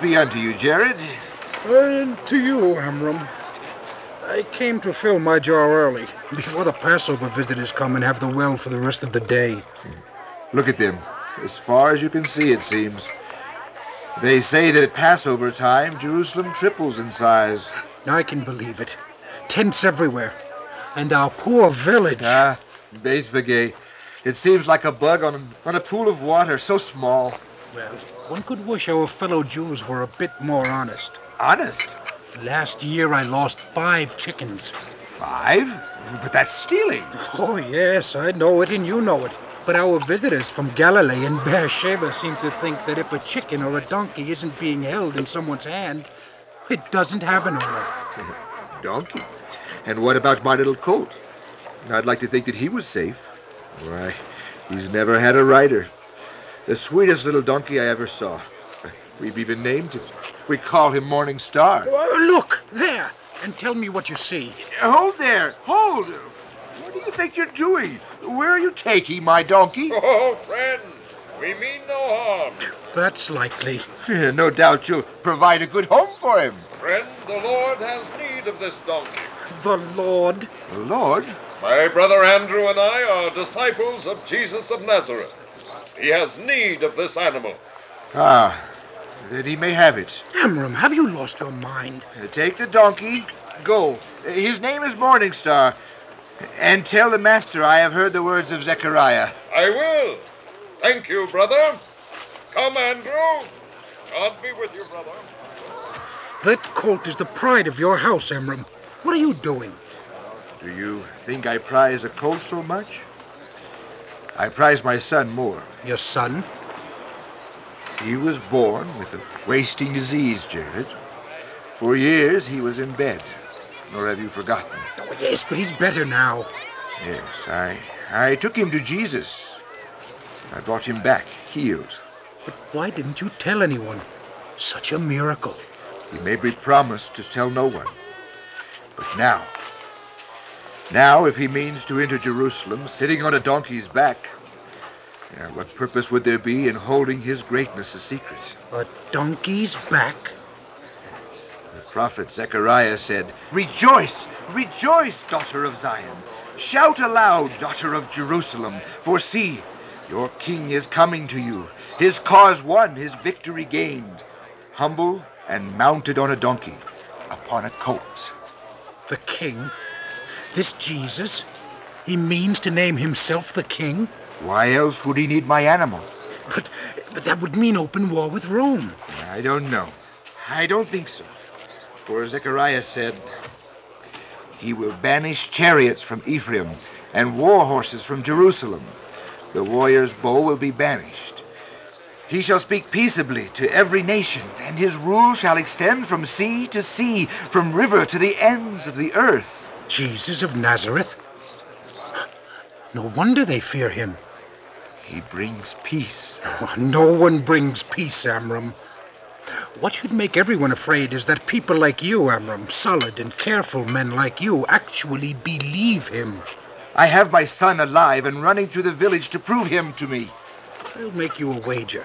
Be unto you, Jared. And to you, Amram. I came to fill my jar early, before the Passover visitors come and have the well for the rest of the day. Look at them. As far as you can see, it seems. They say that at Passover time, Jerusalem triples in size. I can believe it. Tents everywhere. And our poor village. Ah, Beit It seems like a bug on, on a pool of water, so small. Well, one could wish our fellow Jews were a bit more honest. Honest? Last year I lost five chickens. Five? But that's stealing. Oh, yes, I know it and you know it. But our visitors from Galilee and Beersheba seem to think that if a chicken or a donkey isn't being held in someone's hand, it doesn't have an owner. Donkey? And what about my little colt? I'd like to think that he was safe. Why, he's never had a rider. The sweetest little donkey I ever saw. We've even named him. We call him Morning Star. Oh, oh, look, there, and tell me what you see. Hold there! Hold! What do you think you're doing? Where are you taking my donkey? Oh, friends, we mean no harm. That's likely. No doubt you'll provide a good home for him. Friend, the Lord has need of this donkey. The Lord. The Lord? My brother Andrew and I are disciples of Jesus of Nazareth. He has need of this animal. Ah, then he may have it. Amram, have you lost your mind? Take the donkey, go. His name is Morning Star. And tell the master I have heard the words of Zechariah. I will. Thank you, brother. Come, Andrew. God be with you, brother. That colt is the pride of your house, Amram. What are you doing? Do you think I prize a colt so much? I prize my son more. Your son? He was born with a wasting disease, Jared. For years he was in bed. Nor have you forgotten. Oh, yes, but he's better now. Yes, I I took him to Jesus. I brought him back, healed. But why didn't you tell anyone? Such a miracle. He made me promise to tell no one. But now, now if he means to enter Jerusalem sitting on a donkey's back, yeah, what purpose would there be in holding his greatness a secret? A donkey's back? The prophet Zechariah said, Rejoice, rejoice, daughter of Zion. Shout aloud, daughter of Jerusalem, for see, your king is coming to you. His cause won, his victory gained. Humble and mounted on a donkey, upon a colt. The king? This Jesus? He means to name himself the king? Why else would he need my animal? But, but that would mean open war with Rome. I don't know. I don't think so. For Zechariah said, He will banish chariots from Ephraim and war horses from Jerusalem. The warrior's bow will be banished. He shall speak peaceably to every nation, and his rule shall extend from sea to sea, from river to the ends of the earth. Jesus of Nazareth? No wonder they fear him. He brings peace. Oh, no one brings peace, Amram. What should make everyone afraid is that people like you, Amram, solid and careful men like you, actually believe him. I have my son alive and running through the village to prove him to me. I'll make you a wager.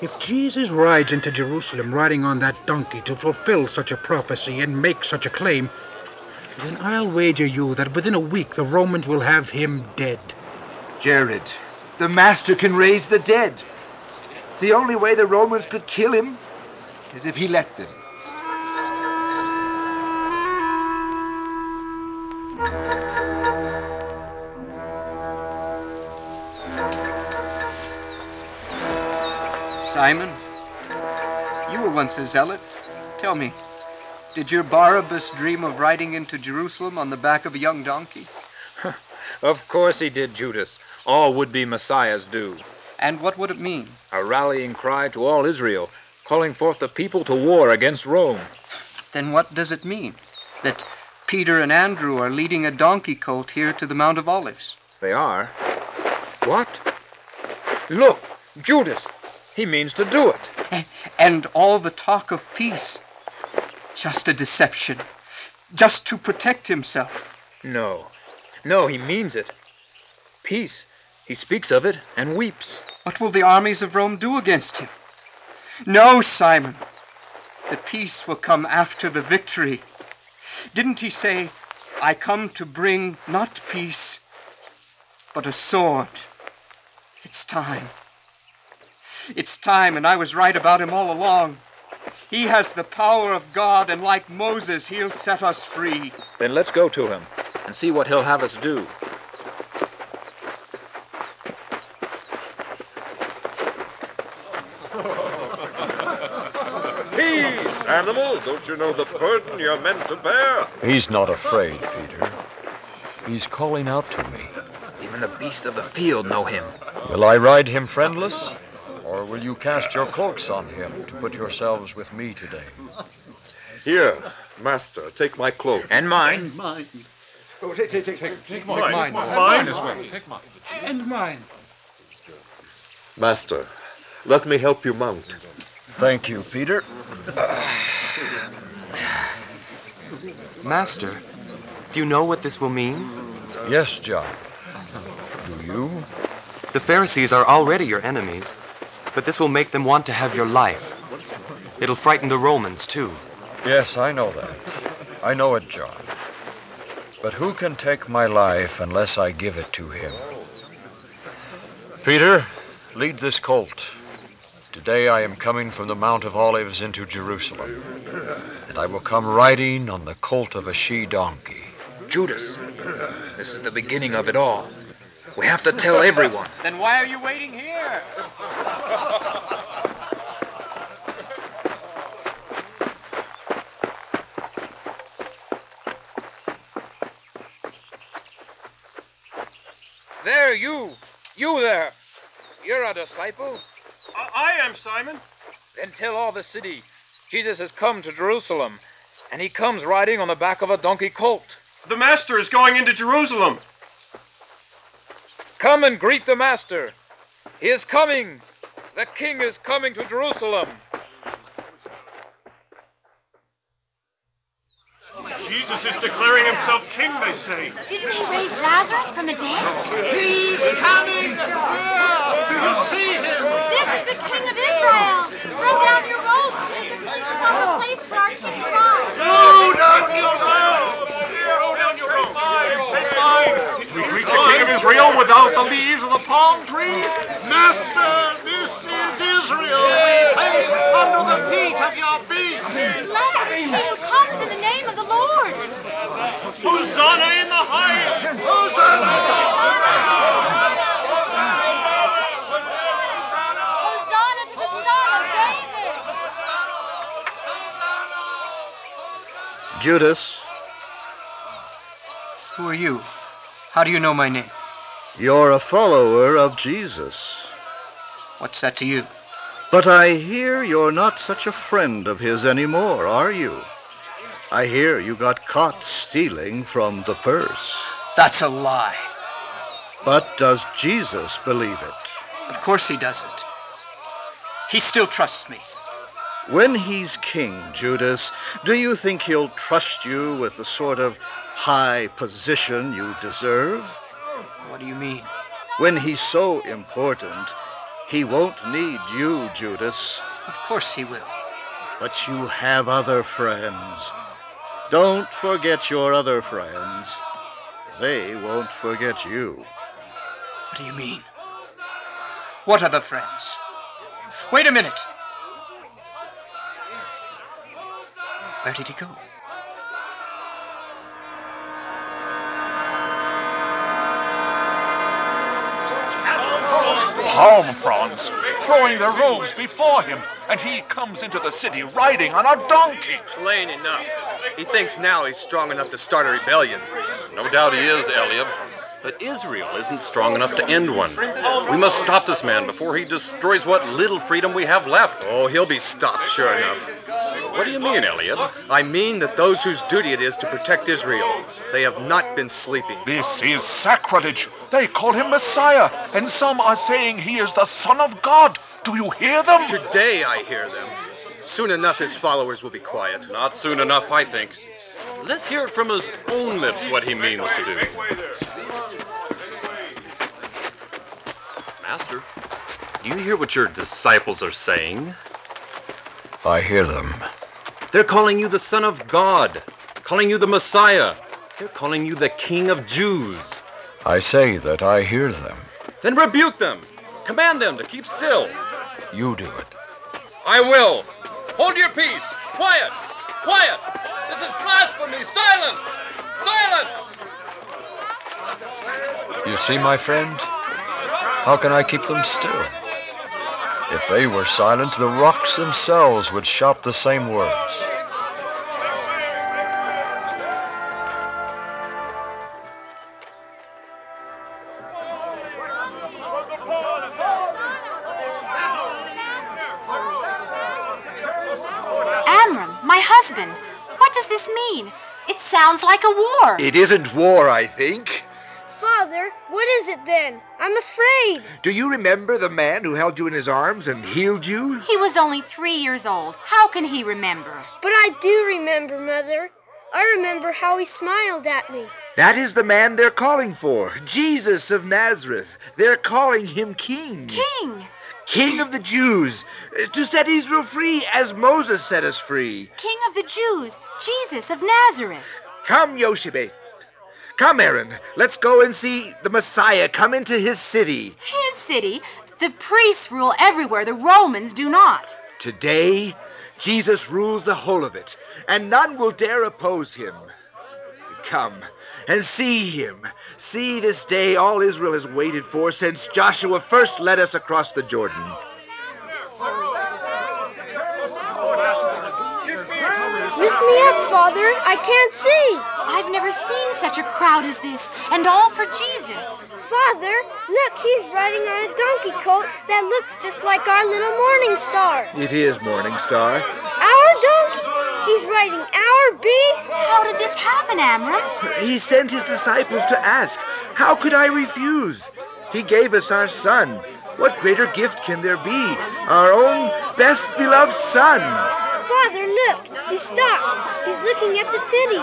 If Jesus rides into Jerusalem riding on that donkey to fulfill such a prophecy and make such a claim, then I'll wager you that within a week the Romans will have him dead. Jared, the Master can raise the dead. The only way the Romans could kill him is if he let them. Simon, you were once a zealot. Tell me, did your Barabbas dream of riding into Jerusalem on the back of a young donkey? Of course he did, Judas. All would be messiahs do. And what would it mean? A rallying cry to all Israel, calling forth the people to war against Rome. Then what does it mean? That Peter and Andrew are leading a donkey colt here to the Mount of Olives. They are. What? Look, Judas! He means to do it. And all the talk of peace. Just a deception. Just to protect himself. No. No, he means it. Peace. He speaks of it and weeps. What will the armies of Rome do against him? No, Simon. The peace will come after the victory. Didn't he say, I come to bring not peace, but a sword? It's time. It's time, and I was right about him all along. He has the power of God, and like Moses, he'll set us free. Then let's go to him and see what he'll have us do. Peace, animal! Don't you know the burden you're meant to bear? He's not afraid, Peter. He's calling out to me. Even the beasts of the field know him. Will I ride him friendless? Or will you cast your cloaks on him to put yourselves with me today? Here, master, take my cloak. And mine. And mine. Oh, take, take, take, take, take mine. Take mine. Mine, mine as well. Take mine. And mine. Master, let me help you mount. Thank you, Peter. Master, do you know what this will mean? Yes, John. Do you? The Pharisees are already your enemies, but this will make them want to have your life. It'll frighten the Romans, too. Yes, I know that. I know it, John. But who can take my life unless I give it to him? Peter, lead this colt. Today I am coming from the Mount of Olives into Jerusalem, and I will come riding on the colt of a she donkey. Judas, this is the beginning of it all. We have to tell everyone. Then why are you waiting here? There, you! You there! You're a disciple? I am Simon. Then tell all the city Jesus has come to Jerusalem, and he comes riding on the back of a donkey colt. The Master is going into Jerusalem. Come and greet the Master. He is coming. The King is coming to Jerusalem. Jesus is declaring himself king, they say. Didn't he raise Lazarus from the dead? He's coming! Do you see him? This is the King of Israel! Throw down your robes! Take him to the proper place for our King to ride! Throw down your robes! We greet the king of Israel without the leaves of the palm tree. Master, this is Israel we place under the feet of your beast! Blessed is he who comes in the name of the Lord! Hosanna in the highest. Hosanna to the Son of David! Judas, Who are you? How do you know my name? you're a follower of Jesus. What's that to you? But I hear you're not such a friend of his anymore, are you? I hear you got caught stealing from the purse. That's a lie. But does Jesus believe it? Of course he doesn't. He still trusts me. When he's king, Judas, do you think he'll trust you with the sort of high position you deserve? What do you mean? When he's so important, he won't need you, Judas. Of course he will. But you have other friends. Don't forget your other friends. They won't forget you. What do you mean? What other friends? Wait a minute. Where did he go? Palm fronds, throwing their robes before him, and he comes into the city riding on a donkey. Plain enough. He thinks now he's strong enough to start a rebellion. No doubt he is, Eliab. But Israel isn't strong enough to end one. We must stop this man before he destroys what little freedom we have left. Oh, he'll be stopped, sure enough. What do you mean, Eliab? I mean that those whose duty it is to protect Israel, they have not been sleeping. This is sacrilege. They call him Messiah, and some are saying he is the Son of God. Do you hear them? Today I hear them. Soon enough his followers will be quiet. Not soon enough, I think. Let's hear it from his own lips what he means to do. Master, do you hear what your disciples are saying? I hear them. They're calling you the Son of God, calling you the Messiah. They're calling you the King of Jews. I say that I hear them. Then rebuke them. Command them to keep still. You do it. I will. Hold your peace. Quiet. Quiet. This is blasphemy. Silence. Silence. You see, my friend? How can I keep them still? If they were silent, the rocks themselves would shout the same words. Amram, my husband. What does this mean? It sounds like a war. It isn't war, I think. Father, what is it then? I'm afraid. Do you remember the man who held you in his arms and healed you? He was only three years old. How can he remember? But I do remember, Mother. I remember how he smiled at me. That is the man they're calling for. Jesus of Nazareth. They're calling him king. King! King of the Jews. uh, To set Israel free as Moses set us free. King of the Jews, Jesus of Nazareth. Come, Yoshebet. Come, Aaron. Let's go and see the Messiah come into his city. His city. The priests rule everywhere, the Romans do not. Today, Jesus rules the whole of it, and none will dare oppose him. Come and see him. See this day all Israel has waited for since Joshua first led us across the Jordan. Lift me up, Father. I can't see. I've never seen such a crowd as this, and all for Jesus. Father, look, he's riding on a donkey colt that looks just like our little morning star. It is Morning Star. Our donkey. He's riding our beast. How did this happen, Amram? He sent his disciples to ask, How could I refuse? He gave us our son. What greater gift can there be? Our own best beloved son. Father, look, he stopped. He's looking at the city.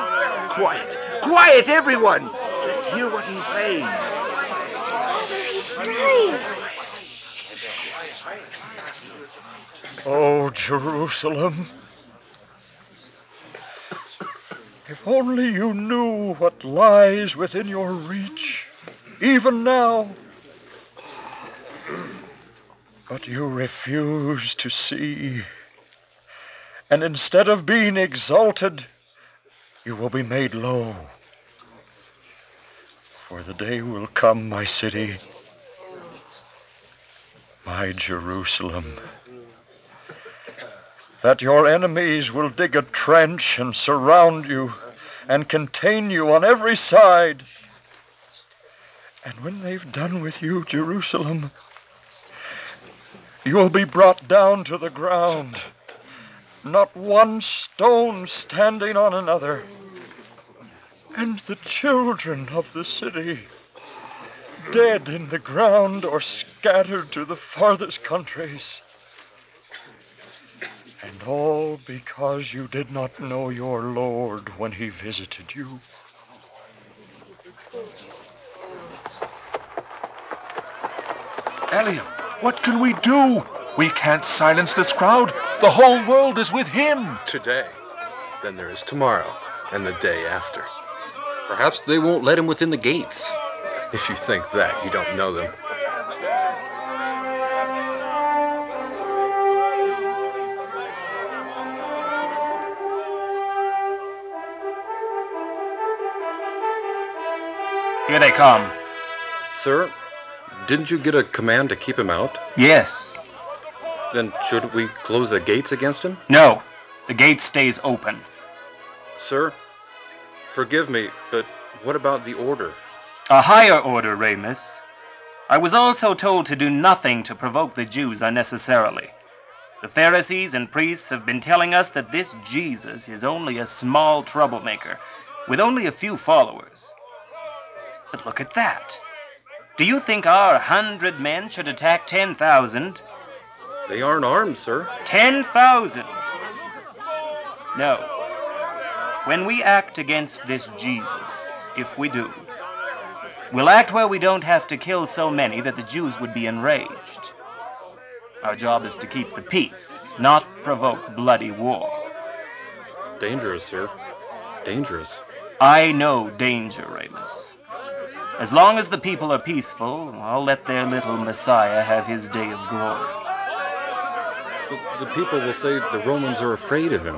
Quiet, quiet, everyone. Let's hear what he's saying. Father, he's crying. Oh, Jerusalem. If only you knew what lies within your reach, even now. But you refuse to see. And instead of being exalted, you will be made low. For the day will come, my city, my Jerusalem, that your enemies will dig a trench and surround you and contain you on every side. And when they've done with you, Jerusalem, you will be brought down to the ground, not one stone standing on another. And the children of the city, dead in the ground or scattered to the farthest countries. And all because you did not know your Lord when he visited you. Eliam, what can we do? We can't silence this crowd. The whole world is with him. Today. Then there is tomorrow and the day after. Perhaps they won't let him within the gates. If you think that, you don't know them. Here they come. Sir, didn't you get a command to keep him out? Yes. Then should we close the gates against him? No. The gate stays open. Sir, forgive me, but what about the order? A higher order, Remus. I was also told to do nothing to provoke the Jews unnecessarily. The Pharisees and priests have been telling us that this Jesus is only a small troublemaker, with only a few followers. But look at that. Do you think our hundred men should attack ten thousand? They aren't armed, sir. Ten thousand! No. When we act against this Jesus, if we do, we'll act where we don't have to kill so many that the Jews would be enraged. Our job is to keep the peace, not provoke bloody war. Dangerous, sir. Dangerous. I know danger, Remus. As long as the people are peaceful, I'll let their little Messiah have his day of glory. But the people will say the Romans are afraid of him.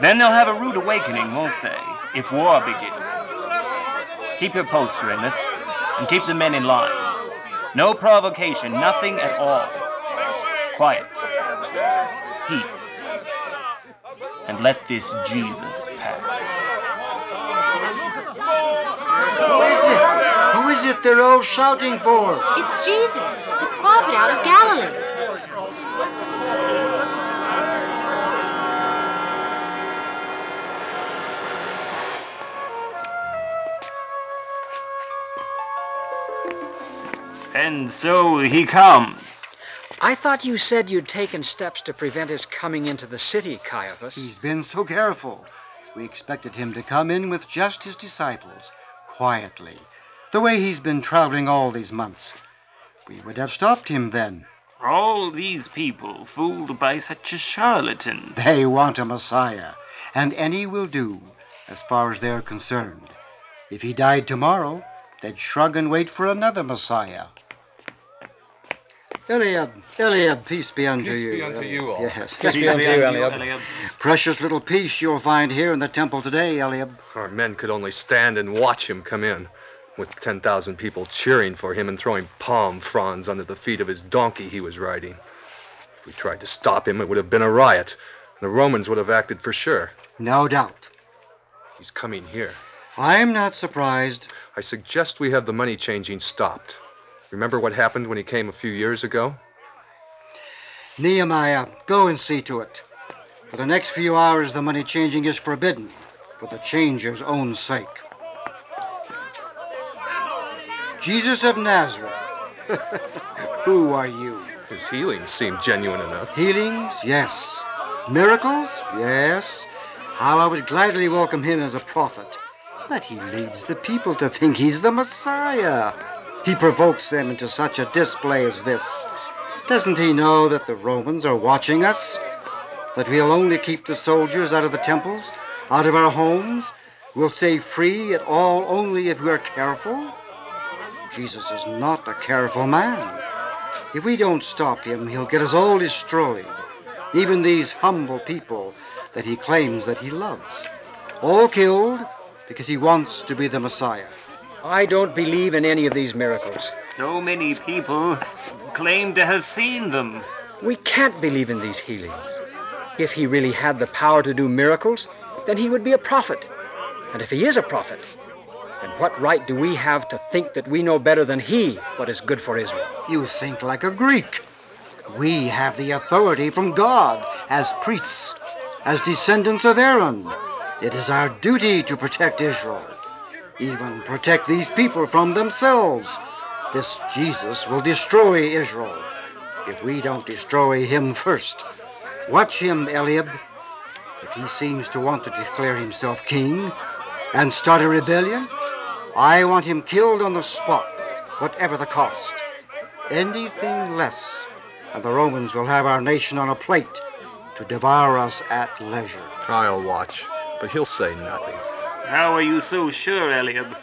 Then they'll have a rude awakening, won't they, if war begins? Keep your post, Remus, and keep the men in line. No provocation, nothing at all. Quiet. Peace. And let this Jesus pass. Who is it? Who is it they're all shouting for? It's Jesus, the prophet out of Galilee. And so he comes. I thought you said you'd taken steps to prevent his coming into the city, Caiaphas. He's been so careful. We expected him to come in with just his disciples, quietly, the way he's been traveling all these months. We would have stopped him then. All these people fooled by such a charlatan. They want a Messiah, and any will do, as far as they're concerned. If he died tomorrow, they'd shrug and wait for another Messiah. Eliab, uh, Eliab, uh, peace be unto Peace you. Peace be unto you all. Yes. Peace be unto you, Eliab. Precious little peace you'll find here in the temple today, Eliab. Our men could only stand and watch him come in, with 10,000 people cheering for him and throwing palm fronds under the feet of his donkey he was riding. If we tried to stop him, it would have been a riot. And the Romans would have acted for sure. No doubt. He's coming here. I'm not surprised. I suggest we have the money changing stopped. Remember what happened when he came a few years ago? Nehemiah, go and see to it. For the next few hours, the money changing is forbidden, for the changer's own sake. Jesus of Nazareth, who are you? His healings seem genuine enough. Healings, yes. Miracles, yes. How I would gladly welcome him as a prophet. But he leads the people to think he's the Messiah. He provokes them into such a display as this. Doesn't he know that the Romans are watching us? That we'll only keep the soldiers out of the temples, out of our homes? We'll stay free at all only if we're careful? Jesus is not a careful man. If we don't stop him, he'll get us all destroyed. Even these humble people that he claims that he loves. All killed because he wants to be the Messiah. I don't believe in any of these miracles. So many people claim to have seen them. We can't believe in these healings. If he really had the power to do miracles, then he would be a prophet. And if he is a prophet, then what right do we have to think that we know better than he what is good for Israel? You think like a Greek. We have the authority from God as priests, as descendants of Aaron. It is our duty to protect Israel, even protect these people from themselves. This Jesus will destroy Israel if we don't destroy him first. Watch him, Eliab. If he seems to want to declare himself king and start a rebellion, I want him killed on the spot, whatever the cost. Anything less, and the Romans will have our nation on a plate to devour us at leisure. I'll watch, but he'll say nothing. How are you so sure, Eliab?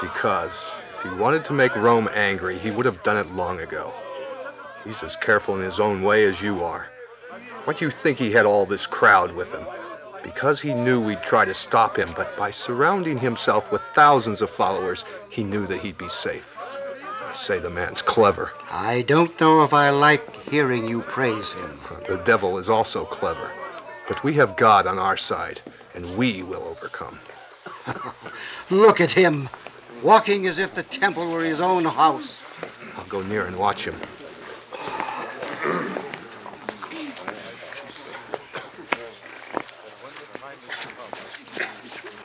Because if he wanted to make Rome angry, he would have done it long ago. He's as careful in his own way as you are. Why do you think he had all this crowd with him? Because he knew we'd try to stop him, but by surrounding himself with thousands of followers, he knew that he'd be safe. I say the man's clever. I don't know if I like hearing you praise him. The devil is also clever. But we have God on our side, and we will overcome. Look at him, walking as if the temple were his own house. I'll go near and watch him.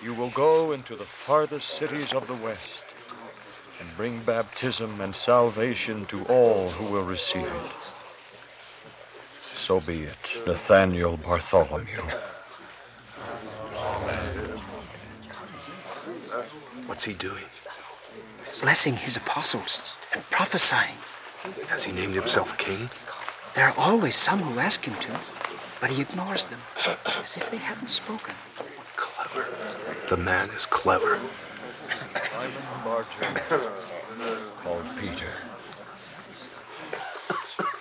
You will go into the farthest cities of the West and bring baptism and salvation to all who will receive it. So be it, Nathaniel Bartholomew. What's he doing? Blessing his apostles and prophesying. Has he named himself king? There are always some who ask him to, but he ignores them, as if they hadn't spoken. Clever. The man is clever. Called Peter.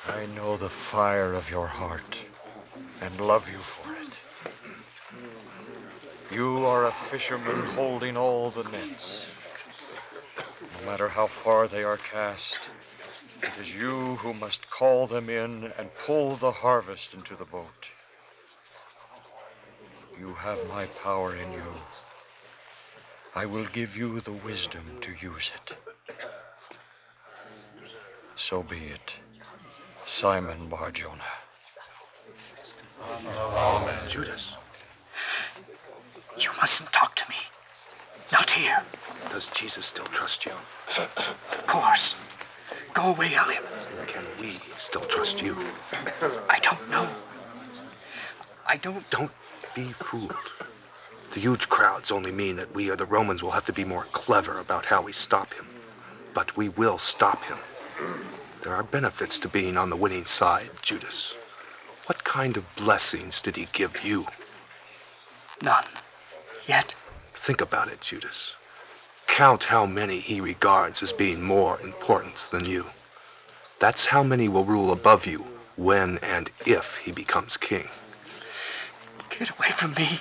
I know the fire of your heart and love you for it. You are a fisherman holding all the nets. No matter how far they are cast, it is you who must call them in and pull the harvest into the boat. You have my power in you. I will give you the wisdom to use it. So be it. Simon Barjona. Amen. Judas, You mustn't talk to me. Not here. does Jesus still trust you? Of course. Go away, Eliam. Can we still trust you? I don't know. I don't. Don't be fooled. The huge crowds only mean that we or the Romans will have to be more clever about how we stop him. But we will stop him. There are benefits to being on the winning side, Judas. What kind of blessings did he give you? None. Yet. Think about it, Judas. Count how many he regards as being more important than you. That's how many will rule above you when and if he becomes king. Get away from me.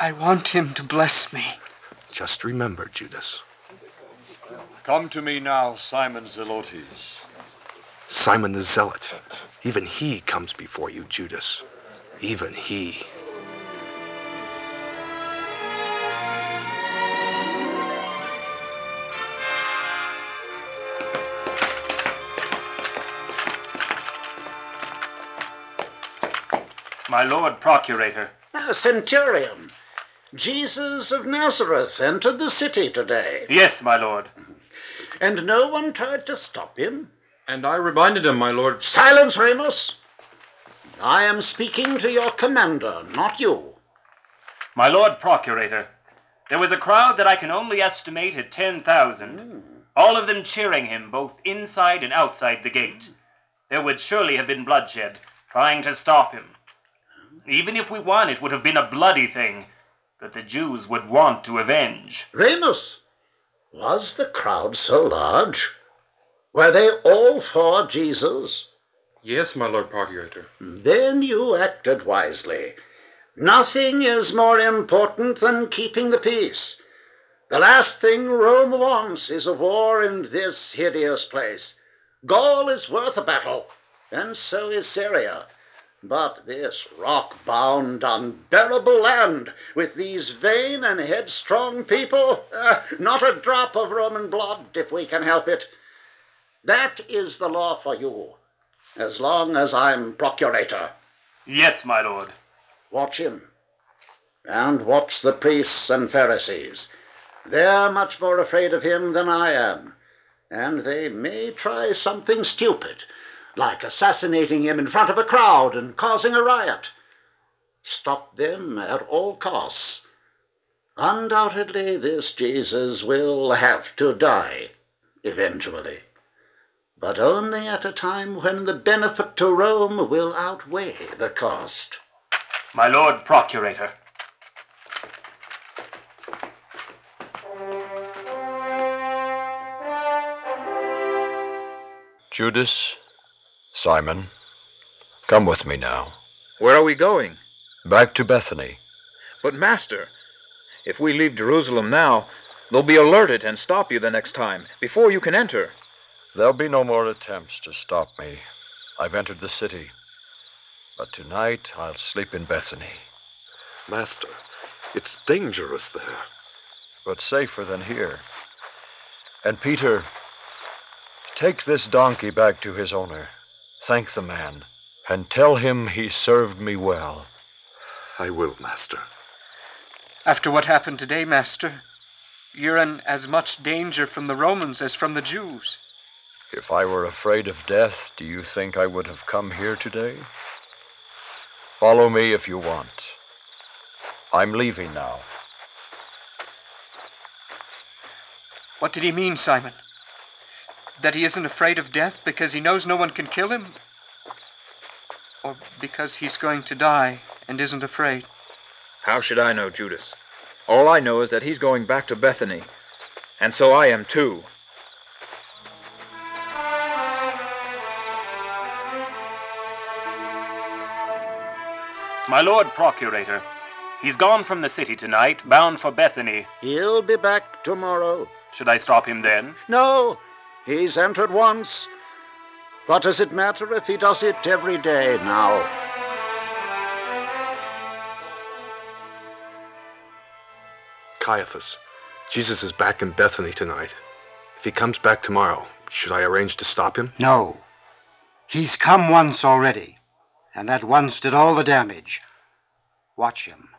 I want him to bless me. Just remember, Judas. Come to me now, Simon Zelotes. Simon the Zealot. Even he comes before you, Judas. Even he. My Lord Procurator. Ah, Centurion, Jesus of Nazareth entered the city today. Yes, my lord. And no one tried to stop him? And I reminded him, my lord. Silence, Remus! I am speaking to your commander, not you. My Lord Procurator, there was a crowd that I can only estimate at 10,000, all of them cheering him both inside and outside the gate. There would surely have been bloodshed, trying to stop him. Even if we won, it would have been a bloody thing that the Jews would want to avenge. Remus, was the crowd so large? Were they all for Jesus? Yes, my lord procurator. Then you acted wisely. Nothing is more important than keeping the peace. The last thing Rome wants is a war in this hideous place. Gaul is worth a battle, and so is Syria. But this rock bound, unbearable land, with these vain and headstrong people, uh, not a drop of Roman blood if we can help it. That is the law for you, as long as I'm procurator. Yes, my lord. Watch him. And watch the priests and Pharisees. They're much more afraid of him than I am, and they may try something stupid, like assassinating him in front of a crowd and causing a riot. Stop them at all costs. Undoubtedly, this Jesus will have to die, eventually. But only at a time when the benefit to Rome will outweigh the cost. My Lord Procurator. Judas, Simon, come with me now. Where are we going? Back to Bethany. But, Master, if we leave Jerusalem now, they'll be alerted and stop you the next time, before you can enter. There'll be no more attempts to stop me. I've entered the city. But tonight I'll sleep in Bethany. Master, it's dangerous there. But safer than here. And Peter, take this donkey back to his owner. Thank the man, and tell him he served me well. I will, Master. After what happened today, Master, you're in as much danger from the Romans as from the Jews. If I were afraid of death, do you think I would have come here today? Follow me if you want. I'm leaving now. What did he mean, Simon? That he isn't afraid of death because he knows no one can kill him? Or because he's going to die and isn't afraid? How should I know, Judas? All I know is that he's going back to Bethany. And so I am too. My Lord Procurator, he's gone from the city tonight, bound for Bethany. He'll be back tomorrow. Should I stop him then? No, he's entered once. What does it matter if he does it every day now? Caiaphas, Jesus is back in Bethany tonight. If he comes back tomorrow, should I arrange to stop him? No. He's come once already, and that once did all the damage. Watch him.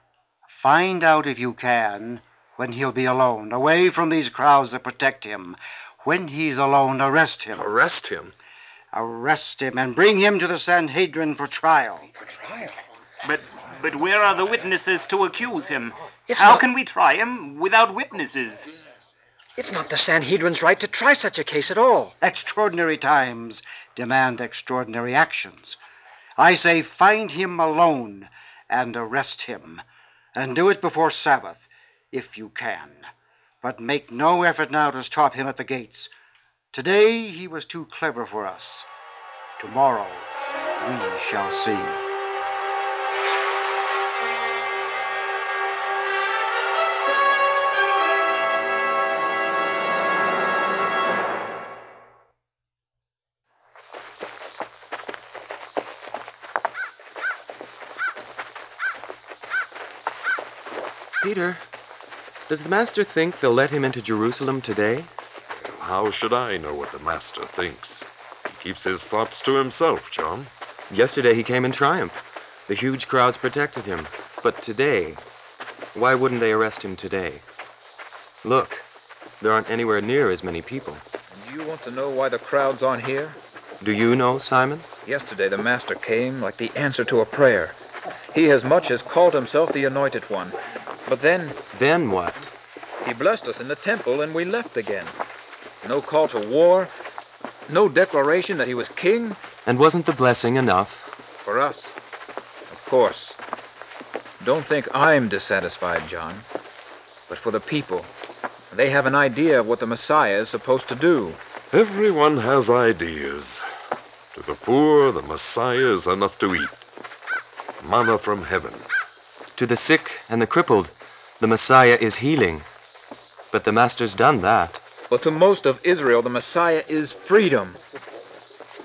Find out if you can when he'll be alone, away from these crowds that protect him. When he's alone, arrest him. Arrest him? Arrest him and bring him to the Sanhedrin for trial. For trial? But but where are the witnesses to accuse him? It's How not- can we try him without witnesses? It's not the Sanhedrin's right to try such a case at all. Extraordinary times demand extraordinary actions. I say find him alone and arrest him, and do it before Sabbath, if you can. But make no effort now to stop him at the gates. Today he was too clever for us. Tomorrow we shall see. Peter, does the Master think they'll let him into Jerusalem today? How should I know what the Master thinks? He keeps his thoughts to himself, John. Yesterday he came in triumph. The huge crowds protected him. But today, why wouldn't they arrest him today? Look, there aren't anywhere near as many people. Do you want to know why the crowds aren't here? Do you know, Simon? Yesterday the Master came like the answer to a prayer. He as much as called himself the Anointed One. But then Then what? he blessed us in the temple and we left again. No call to war, no declaration that he was king And wasn't the blessing enough? for us. Of course. Don't think I'm dissatisfied, John. But for the people, they have an idea of what the Messiah is supposed to do. Everyone has ideas. To the poor, the Messiah is enough to eat. Manna from heaven. To the sick and the crippled, the Messiah is healing. But the Master's done that. But to most of Israel, the Messiah is freedom.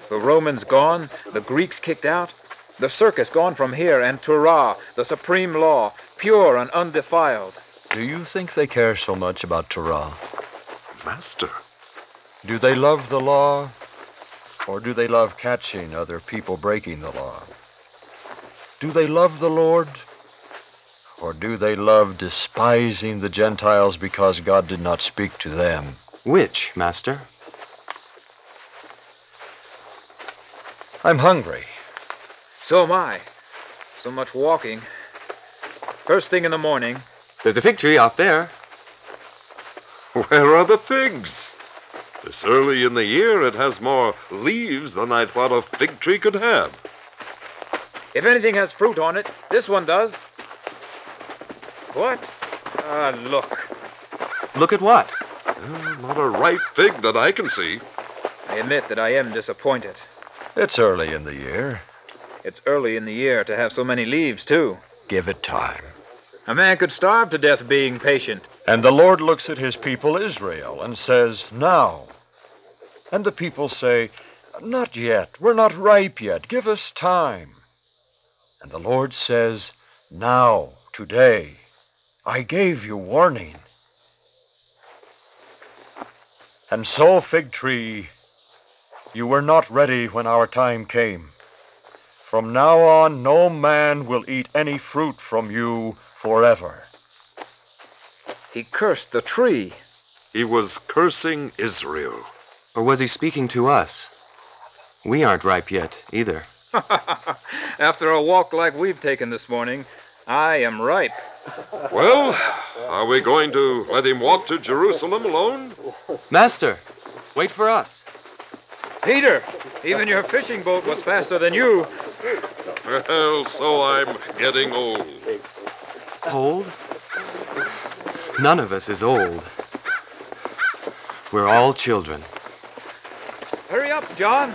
The Romans gone, the Greeks kicked out, the circus gone from here, and Torah, the supreme law, pure and undefiled. Do you think they care so much about Torah? Master. Do they love the law? Or do they love catching other people breaking the law? Do they love the Lord? Or do they love despising the Gentiles because God did not speak to them? Which, Master? I'm hungry. So am I. So much walking. First thing in the morning, There's a fig tree off there. Where are the figs? This early in the year, it has more leaves than I thought a fig tree could have. if anything has fruit on it, this one does. What? Ah, look. Look at what? Uh, not a ripe fig that I can see. I admit that I am disappointed. It's early in the year. It's early in the year to have so many leaves, too. Give it time. A man could starve to death being patient. And the Lord looks at his people Israel and says, Now. And the people say, Not yet. We're not ripe yet. Give us time. And the Lord says, Now, today. I gave you warning. And so, fig tree, you were not ready when our time came. From now on, no man will eat any fruit from you forever. He cursed the tree. He was cursing Israel. Or was he speaking to us? We aren't ripe yet, either. After a walk like we've taken this morning, I am ripe. Well, are we going to let him walk to Jerusalem alone? Master, wait for us. Peter, even your fishing boat was faster than you. Well, so I'm getting old. Old? None of us is old. We're all children. Hurry up, John.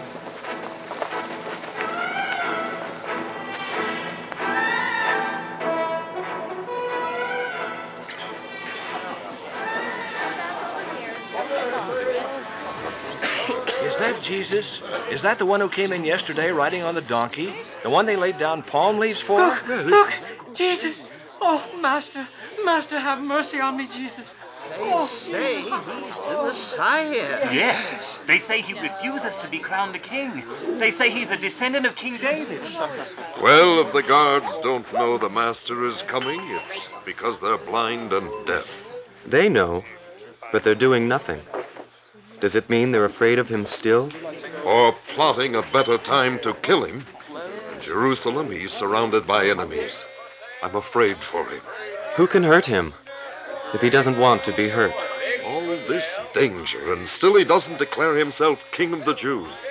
Is that Jesus? Is that the one who came in yesterday riding on the donkey? The one they laid down palm leaves for? Look, look, Jesus. Oh, Master, Master, have mercy on me, Jesus. Oh, say he's the Messiah. Yes, they say he refuses to be crowned a king. They say he's a descendant of King David. Well, if the guards don't know the master is coming, it's because they're blind and deaf. They know, but they're doing nothing. Does it mean they're afraid of him still? Or plotting a better time to kill him? In Jerusalem, he's surrounded by enemies. I'm afraid for him. Who can hurt him if he doesn't want to be hurt? All of this danger, and still he doesn't declare himself king of the Jews.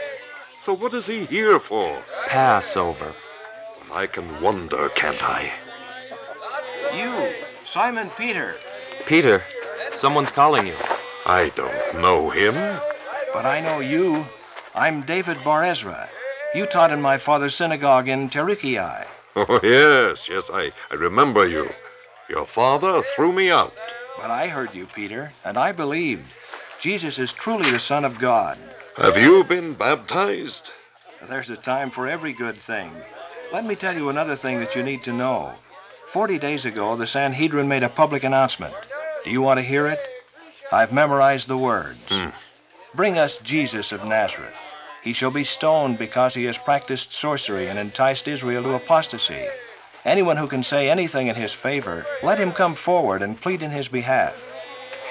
So what is he here for? Passover. I can wonder, can't I? You, Simon Peter. Peter, someone's calling you. I don't know him. But I know you. I'm David Bar Ezra. You taught in my father's synagogue in Terukiai. Oh, yes, yes, I, I remember you. Your father threw me out. But I heard you, Peter, and I believed. Jesus is truly the Son of God. Have you been baptized? There's a time for every good thing. Let me tell you another thing that you need to know. Forty days ago, the Sanhedrin made a public announcement. Do you want to hear it? I've memorized the words. Hmm. Bring us Jesus of Nazareth. He shall be stoned because he has practiced sorcery and enticed Israel to apostasy. Anyone who can say anything in his favor, let him come forward and plead in his behalf.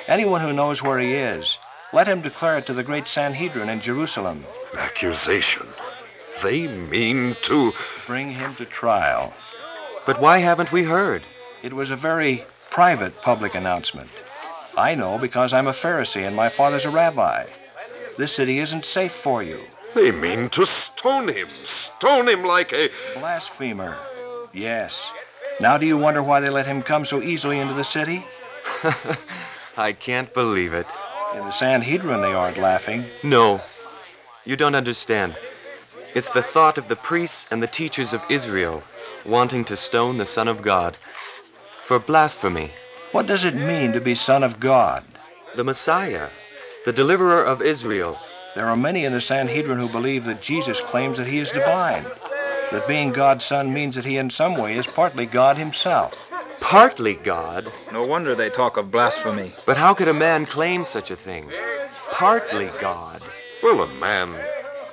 Anyone who knows where he is, let him declare it to the great Sanhedrin in Jerusalem. Accusation. They mean to. Bring him to trial. But why haven't we heard? It was a very private public announcement. I know because I'm a Pharisee and my father's a rabbi. This city isn't safe for you. They mean to stone him. Stone him like a. Blasphemer. Yes. Now do you wonder why they let him come so easily into the city? I can't believe it. In the Sanhedrin, they aren't laughing. No. You don't understand. It's the thought of the priests and the teachers of Israel wanting to stone the Son of God for blasphemy. What does it mean to be Son of God? The Messiah, the deliverer of Israel. There are many in the Sanhedrin who believe that Jesus claims that he is divine, that being God's Son means that he in some way is partly God himself. Partly God? No wonder they talk of blasphemy. But how could a man claim such a thing? Partly God. Well, a man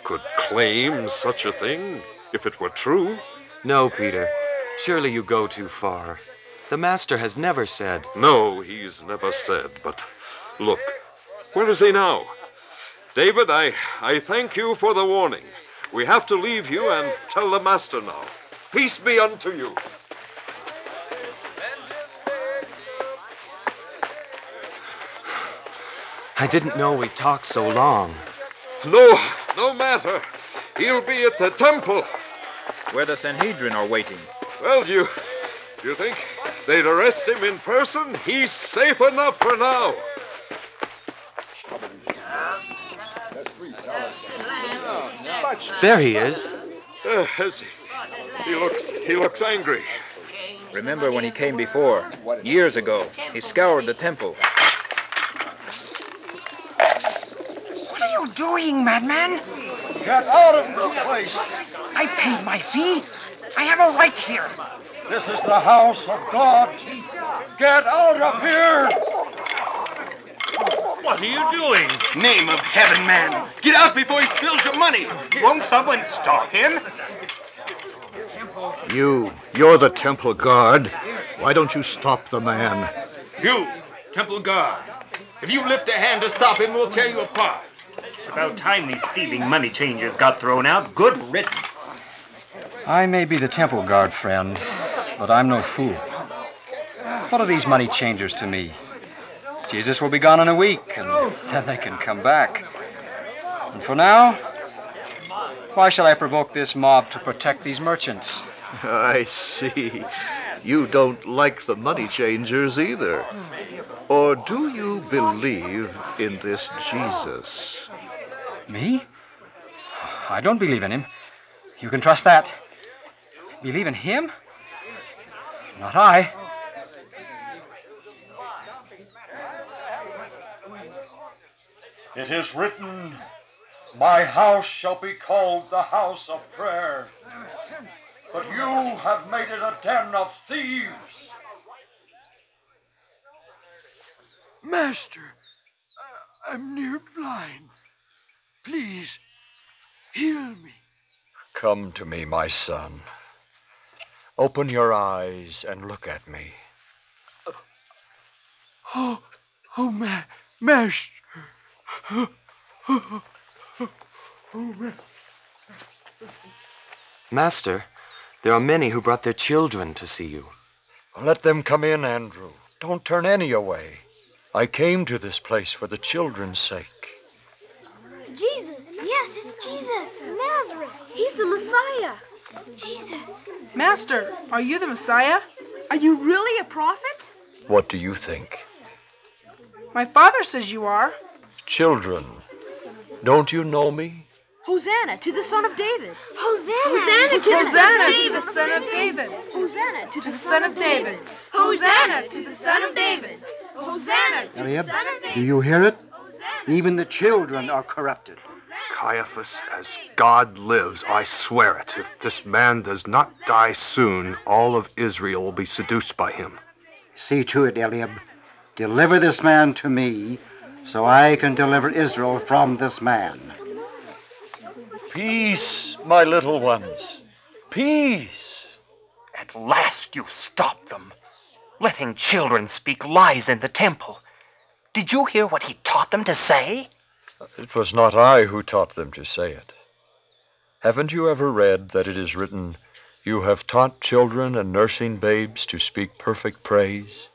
could claim such a thing if it were true. No, Peter. Surely you go too far. The Master has never said. No, he's never said, but look, where is he now? David, I, I thank you for the warning. We have to leave you and tell the Master now. Peace be unto you. I didn't know we talked so long. No, no matter. He'll be at the temple. Where the Sanhedrin are waiting. Well, you, you think they'd arrest him in person? He's safe enough for now. There he is. Uh, he, he looks, he looks angry. Remember when he came before, years ago? He scoured the temple. What are you doing, madman? Get out of the place! I paid my fee. I have a right here. This is the house of God. Get out of here! What are you doing? Name of heaven, man! Get out before he spills your money! Won't someone stop him? You, you're the temple guard. Why don't you stop the man? You, temple guard. If you lift a hand to stop him, we'll tear you apart. It's about time these thieving money changers got thrown out. Good riddance. I may be the temple guard, friend, but I'm no fool. What are these money changers to me? Jesus will be gone in a week, and then they can come back. And for now, Why shall I provoke this mob to protect these merchants? I see. You don't like the money changers either. Or do you believe in this Jesus? Me? I don't believe in him. You can trust that. Believe in him? Not I. It is written, My house shall be called the house of prayer, but you have made it a den of thieves. Master, I'm near blind. Please, heal me. Come to me, my son. Open your eyes and look at me. Oh, oh, ma- Master. Oh, oh, oh, ma- Master, there are many who brought their children to see you. Let them come in, Andrew. Don't turn any away. I came to this place for the children's sake. Jesus, yes, it's Jesus, Nazareth. He's the Messiah. Jesus. Master, are you the Messiah? Are you really a prophet? What do you think? My father says you are. Children, don't you know me? Hosanna to the Son of David. Hosanna, Hosanna to the Hosanna Son of to the David. Son of David. Hosanna to the Son of David. Hosanna to the Son of David. Hosanna to the Son of David. do you hear it? Even the children are corrupted. Caiaphas, as God lives, I swear it. If this man does not die soon, all of Israel will be seduced by him. See to it, Eliab. Deliver this man to me, so I can deliver Israel from this man. Peace, my little ones. Peace. At last you stopped them, letting children speak lies in the temple. Did you hear what he taught them to say? It was not I who taught them to say it. Haven't you ever read that it is written, You have taught children and nursing babes to speak perfect praise?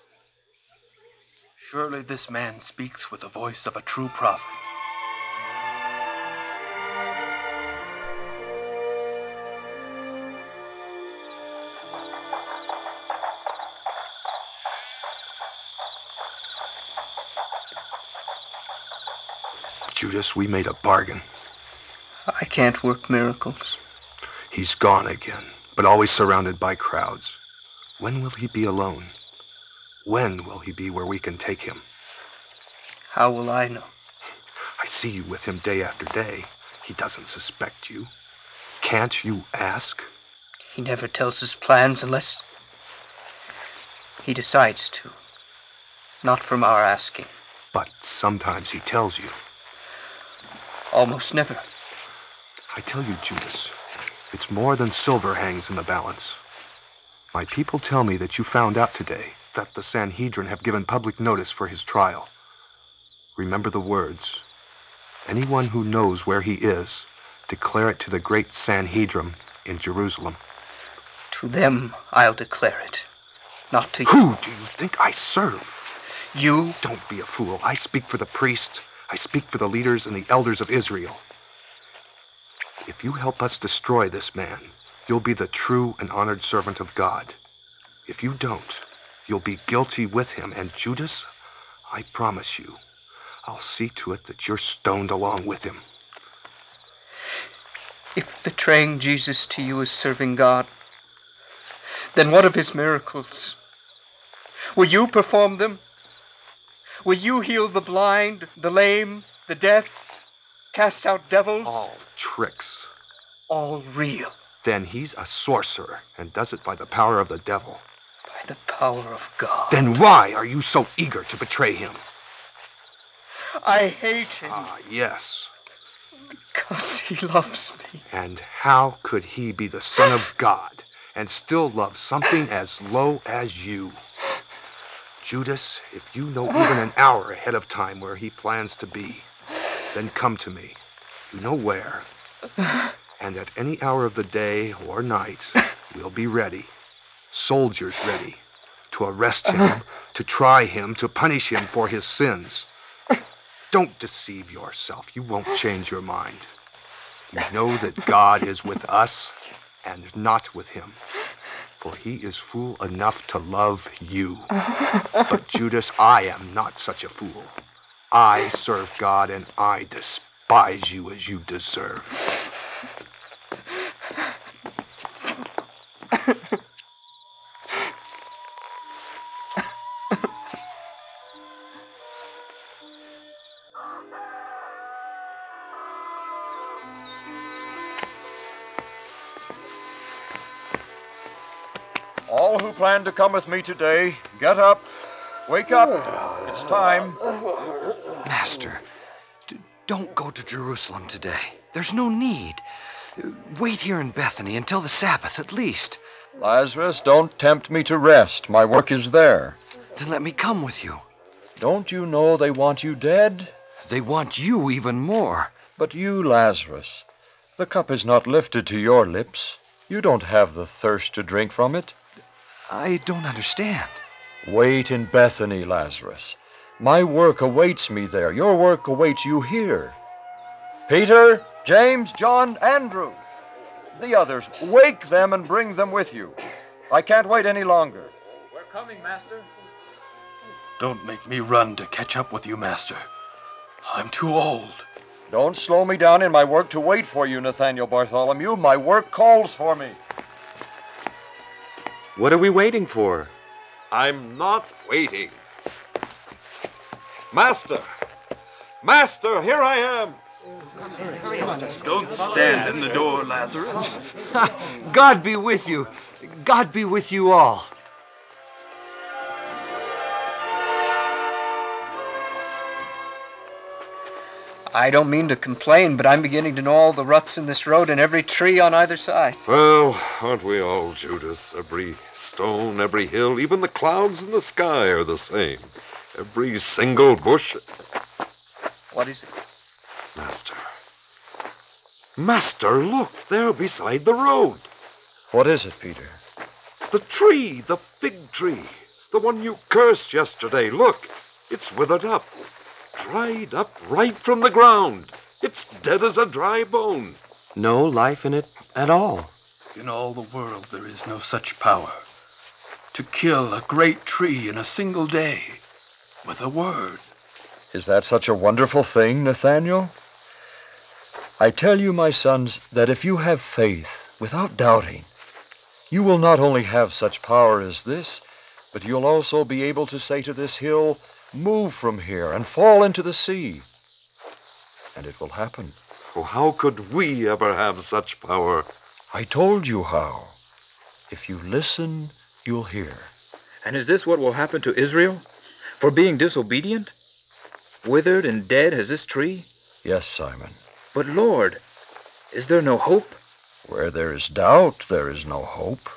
Surely this man speaks with the voice of a true prophet. Judas, we made a bargain. I can't work miracles. He's gone again, but always surrounded by crowds. When will he be alone? When will he be where we can take him? How will I know? I see you with him day after day. He doesn't suspect you. Can't you ask? He never tells his plans unless he decides to. Not from our asking. But sometimes he tells you. Almost never. I tell you, Judas, it's more than silver hangs in the balance. My people tell me that you found out today that the Sanhedrin have given public notice for his trial. Remember the words. Anyone who knows where he is, declare it to the great Sanhedrin in Jerusalem. To them I'll declare it. Not to you. Who do you think I serve? You? Don't be a fool. I speak for the priests. I speak for the leaders and the elders of Israel. If you help us destroy this man, you'll be the true and honored servant of God. If you don't, you'll be guilty with him. And Judas, I promise you, I'll see to it that you're stoned along with him. If betraying Jesus to you is serving God, then what of his miracles? Will you perform them? Will you heal the blind, the lame, the deaf, cast out devils? All tricks. All real. Then he's a sorcerer and does it by the power of the devil. By the power of God. Then why are you so eager to betray him? I hate him. Ah, yes. Because he loves me. And how could he be the Son of God and still love something as low as you? Judas, if you know even an hour ahead of time where he plans to be, then come to me. You know where. And at any hour of the day or night, we'll be ready. Soldiers ready to arrest him, to try him, to punish him for his sins. Don't deceive yourself. You won't change your mind. You know that God is with us and not with him. He is fool enough to love you. But Judas, I am not such a fool. I serve God and I despise you as you deserve. plan to come with me today, get up. Wake up. It's time. Master, d- don't go to Jerusalem today. There's no need. Wait here in Bethany until the Sabbath at least. Lazarus, don't tempt me to rest. My work is there. Then let me come with you. Don't you know they want you dead? They want you even more. But you, Lazarus, the cup is not lifted to your lips. You don't have the thirst to drink from it. I don't understand. Wait in Bethany, Lazarus. My work awaits me there. Your work awaits you here. Peter, James, John, Andrew. The others, wake them and bring them with you. I can't wait any longer. We're coming, Master. Don't make me run to catch up with you, Master. I'm too old. Don't slow me down in my work to wait for you, Nathaniel Bartholomew. My work calls for me. What are we waiting for? I'm not waiting. Master! Master, here I am! Don't stand in the door, Lazarus. God be with you. God be with you all. I don't mean to complain, but I'm beginning to know all the ruts in this road and every tree on either side. Well, aren't we all, Judas? Every stone, every hill, even the clouds in the sky are the same. Every single bush. What is it? Master. Master, look, there beside the road. What is it, Peter? The tree, the fig tree. The one you cursed yesterday. Look, it's withered up. Dried up right from the ground. It's dead as a dry bone. No life in it at all. In all the world, there is no such power. To kill a great tree in a single day with a word. Is that such a wonderful thing, Nathaniel? I tell you, my sons, that if you have faith without doubting, you will not only have such power as this, but you'll also be able to say to this hill, Move from here and fall into the sea. And it will happen. Oh, how could we ever have such power? I told you how. If you listen, you'll hear. And is this what will happen to Israel? For being disobedient? Withered and dead as this tree? Yes, Simon. But Lord, is there no hope? Where there is doubt, there is no hope.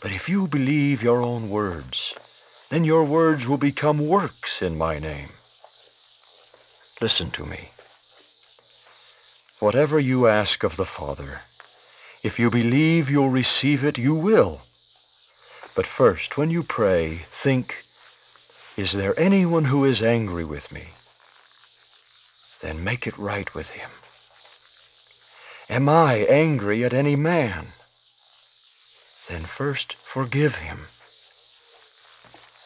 But if you believe your own words, then your words will become works in my name. Listen to me. Whatever you ask of the Father, if you believe you'll receive it, you will. But first, when you pray, think, Is there anyone who is angry with me? Then make it right with him. Am I angry at any man? Then first forgive him.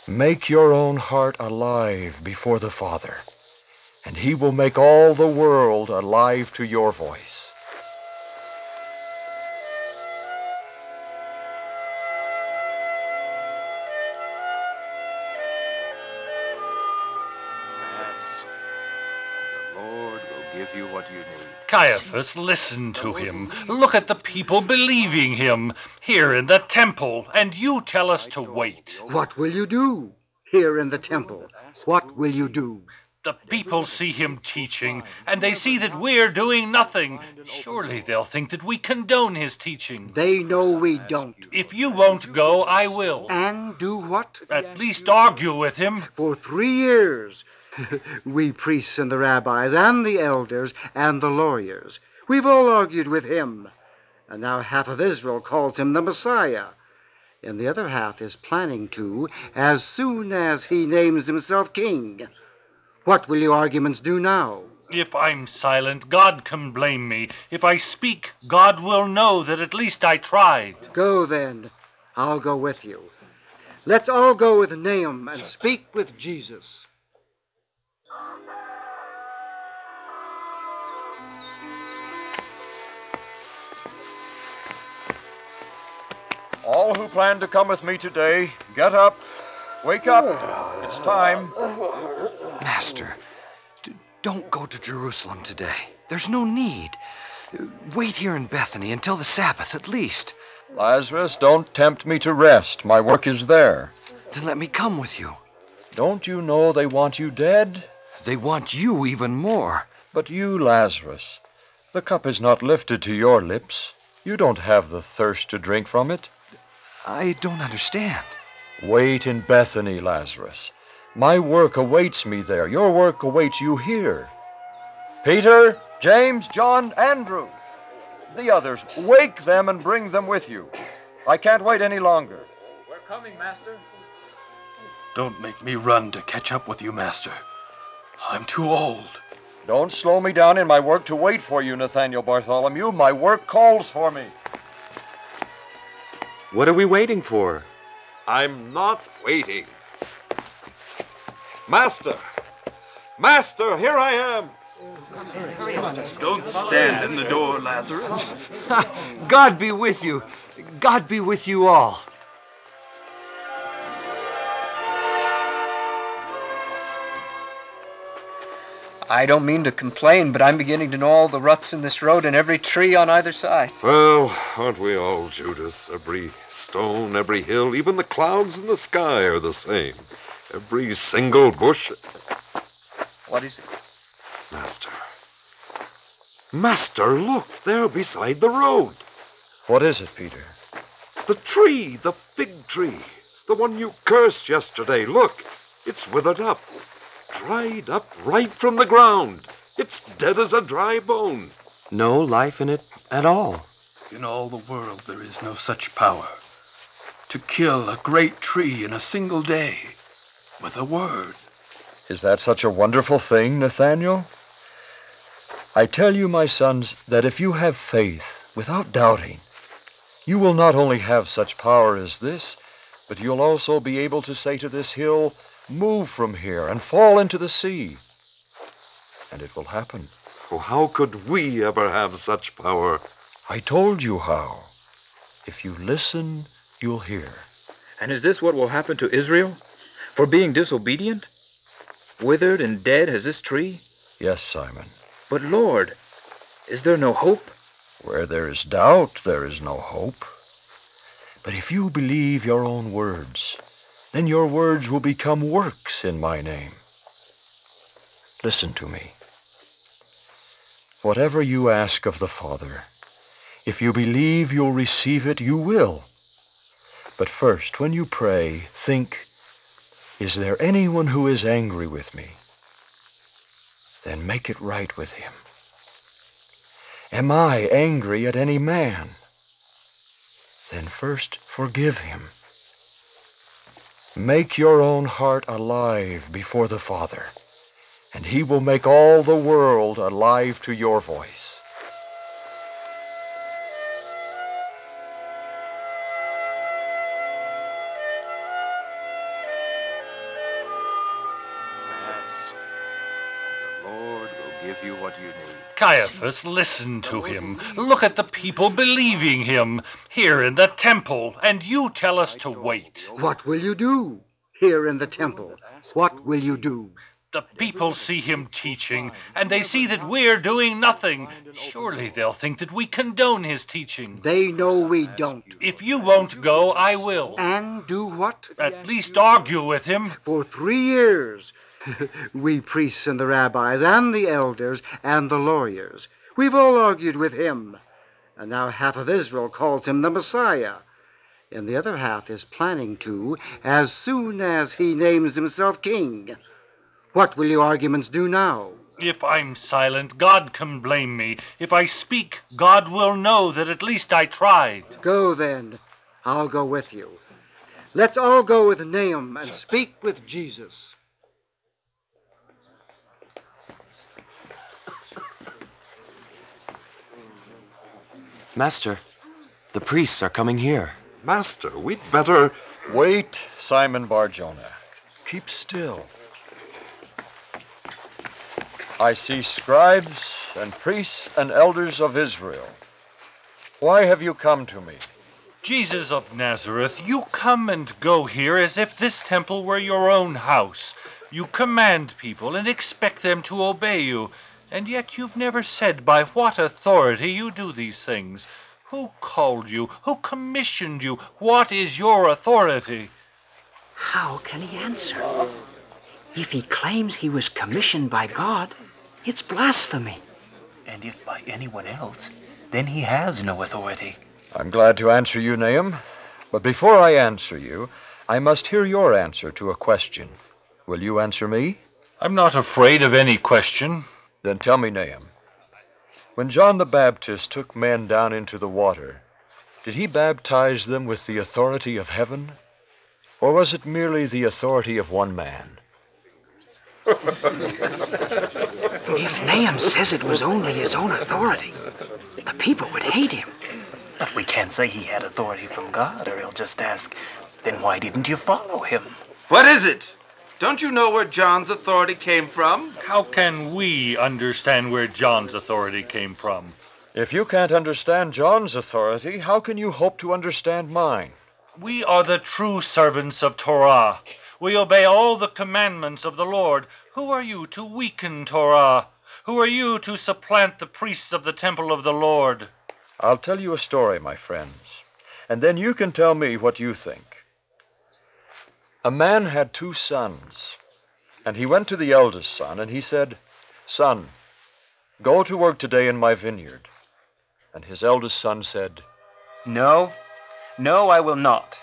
Make your own heart alive before the Father, and he will make all the world alive to your voice. Give you what you need. Caiaphas, listen to him. Look at the people believing him here in the temple, and you tell us to wait. What will you do here in the temple? What will you do? The people see him teaching, and they see that we're doing nothing. Surely they'll think that we condone his teaching. They know we don't. If you won't go, I will. And do what? At least argue with him. For three years, we priests and the rabbis and the elders and the lawyers, we've all argued with him. And now half of Israel calls him the Messiah. And the other half is planning to as soon as he names himself king. What will your arguments do now? If I'm silent, God can blame me. If I speak, God will know that at least I tried. Go then. I'll go with you. Let's all go with Nahum and speak with Jesus. All who plan to come with me today, get up. Wake up. It's time. Master, d- don't go to Jerusalem today. There's no need. Wait here in Bethany until the Sabbath at least. Lazarus, don't tempt me to rest. My work is there. Then let me come with you. Don't you know they want you dead? They want you even more. But you, Lazarus, the cup is not lifted to your lips. You don't have the thirst to drink from it. I don't understand. Wait in Bethany, Lazarus. My work awaits me there. Your work awaits you here. Peter, James, John, Andrew. The others, wake them and bring them with you. I can't wait any longer. We're coming, Master. Don't make me run to catch up with you, Master. I'm too old. Don't slow me down in my work to wait for you, Nathaniel Bartholomew. My work calls for me. What are we waiting for? I'm not waiting. Master! Master, here I am! Don't stand in the door, Lazarus. God be with you. God be with you all. I don't mean to complain, but I'm beginning to know all the ruts in this road and every tree on either side. Well, aren't we all, Judas? Every stone, every hill, even the clouds in the sky are the same. Every single bush. What is it? Master. Master, look, there beside the road. What is it, Peter? The tree, the fig tree. The one you cursed yesterday. Look, it's withered up. Dried up right from the ground. It's dead as a dry bone. No life in it at all. In all the world, there is no such power. To kill a great tree in a single day with a word. Is that such a wonderful thing, Nathaniel? I tell you, my sons, that if you have faith without doubting, you will not only have such power as this, but you'll also be able to say to this hill, Move from here and fall into the sea. And it will happen. Oh, how could we ever have such power? I told you how. If you listen, you'll hear. And is this what will happen to Israel? For being disobedient? Withered and dead as this tree? Yes, Simon. But Lord, is there no hope? Where there is doubt, there is no hope. But if you believe your own words, then your words will become works in my name. Listen to me. Whatever you ask of the Father, if you believe you'll receive it, you will. But first, when you pray, think, Is there anyone who is angry with me? Then make it right with him. Am I angry at any man? Then first forgive him. Make your own heart alive before the Father, and he will make all the world alive to your voice. Caiaphas, listen to him. Look at the people believing him here in the temple, and you tell us to wait. What will you do here in the temple? What will you do? The people see him teaching, and they see that we're doing nothing. Surely they'll think that we condone his teaching. They know we don't. If you won't go, I will. And do what? At least argue with him. For three years, we priests and the rabbis and the elders and the lawyers, we've all argued with him. And now half of Israel calls him the Messiah. And the other half is planning to as soon as he names himself king. What will your arguments do now? If I'm silent, God can blame me. If I speak, God will know that at least I tried. Go then. I'll go with you. Let's all go with Nahum and speak with Jesus. Master, the priests are coming here. Master, we'd better. Wait, Simon Barjona. Keep still. I see scribes and priests and elders of Israel. Why have you come to me? Jesus of Nazareth, you come and go here as if this temple were your own house. You command people and expect them to obey you, and yet you've never said by what authority you do these things. Who called you? Who commissioned you? What is your authority? How can he answer? If he claims he was commissioned by God, it's blasphemy. And if by anyone else, then he has no authority. I'm glad to answer you, Nahum. But before I answer you, I must hear your answer to a question. Will you answer me? I'm not afraid of any question. Then tell me, Nahum. When John the Baptist took men down into the water, did he baptize them with the authority of heaven? Or was it merely the authority of one man? If Nahum says it was only his own authority, the people would hate him. But we can't say he had authority from God, or he'll just ask, then why didn't you follow him? What is it? Don't you know where John's authority came from? How can we understand where John's authority came from? If you can't understand John's authority, how can you hope to understand mine? We are the true servants of Torah. We obey all the commandments of the Lord. Who are you to weaken Torah? Who are you to supplant the priests of the temple of the Lord? I'll tell you a story, my friends, and then you can tell me what you think. A man had two sons, and he went to the eldest son, and he said, Son, go to work today in my vineyard. And his eldest son said, No, no, I will not.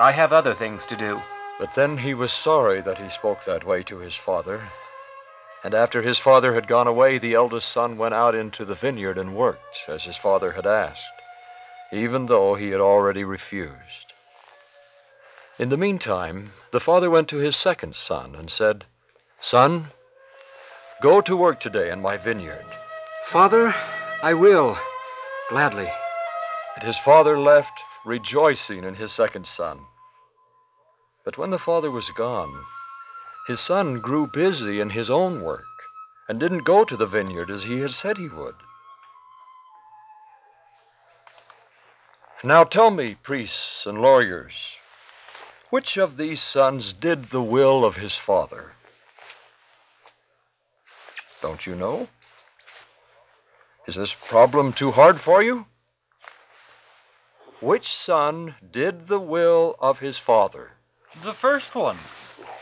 I have other things to do. But then he was sorry that he spoke that way to his father. And after his father had gone away, the eldest son went out into the vineyard and worked, as his father had asked, even though he had already refused. In the meantime, the father went to his second son and said, Son, go to work today in my vineyard. Father, I will, gladly. And his father left, rejoicing in his second son. But when the father was gone, his son grew busy in his own work and didn't go to the vineyard as he had said he would. Now tell me, priests and lawyers, which of these sons did the will of his father? Don't you know? Is this problem too hard for you? Which son did the will of his father? The first one.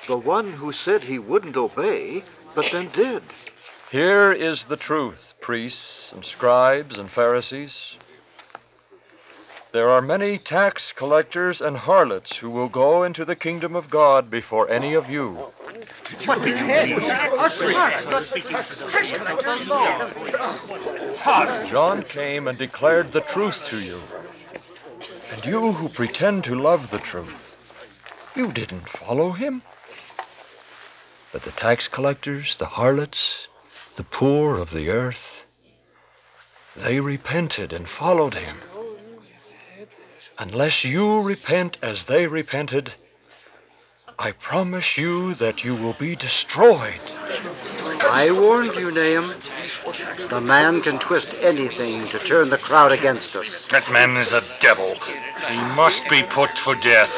The one who said he wouldn't obey, but then did. Here is the truth, priests and scribes and Pharisees. There are many tax collectors and harlots who will go into the kingdom of God before any of you. What did you mean? John came and declared the truth to you. And you who pretend to love the truth, you didn't follow him. But the tax collectors, the harlots, the poor of the earth, they repented and followed him. Unless you repent as they repented, I promise you that you will be destroyed. I warned you, Nahum. The man can twist anything to turn the crowd against us. That man is a devil. He must be put to death.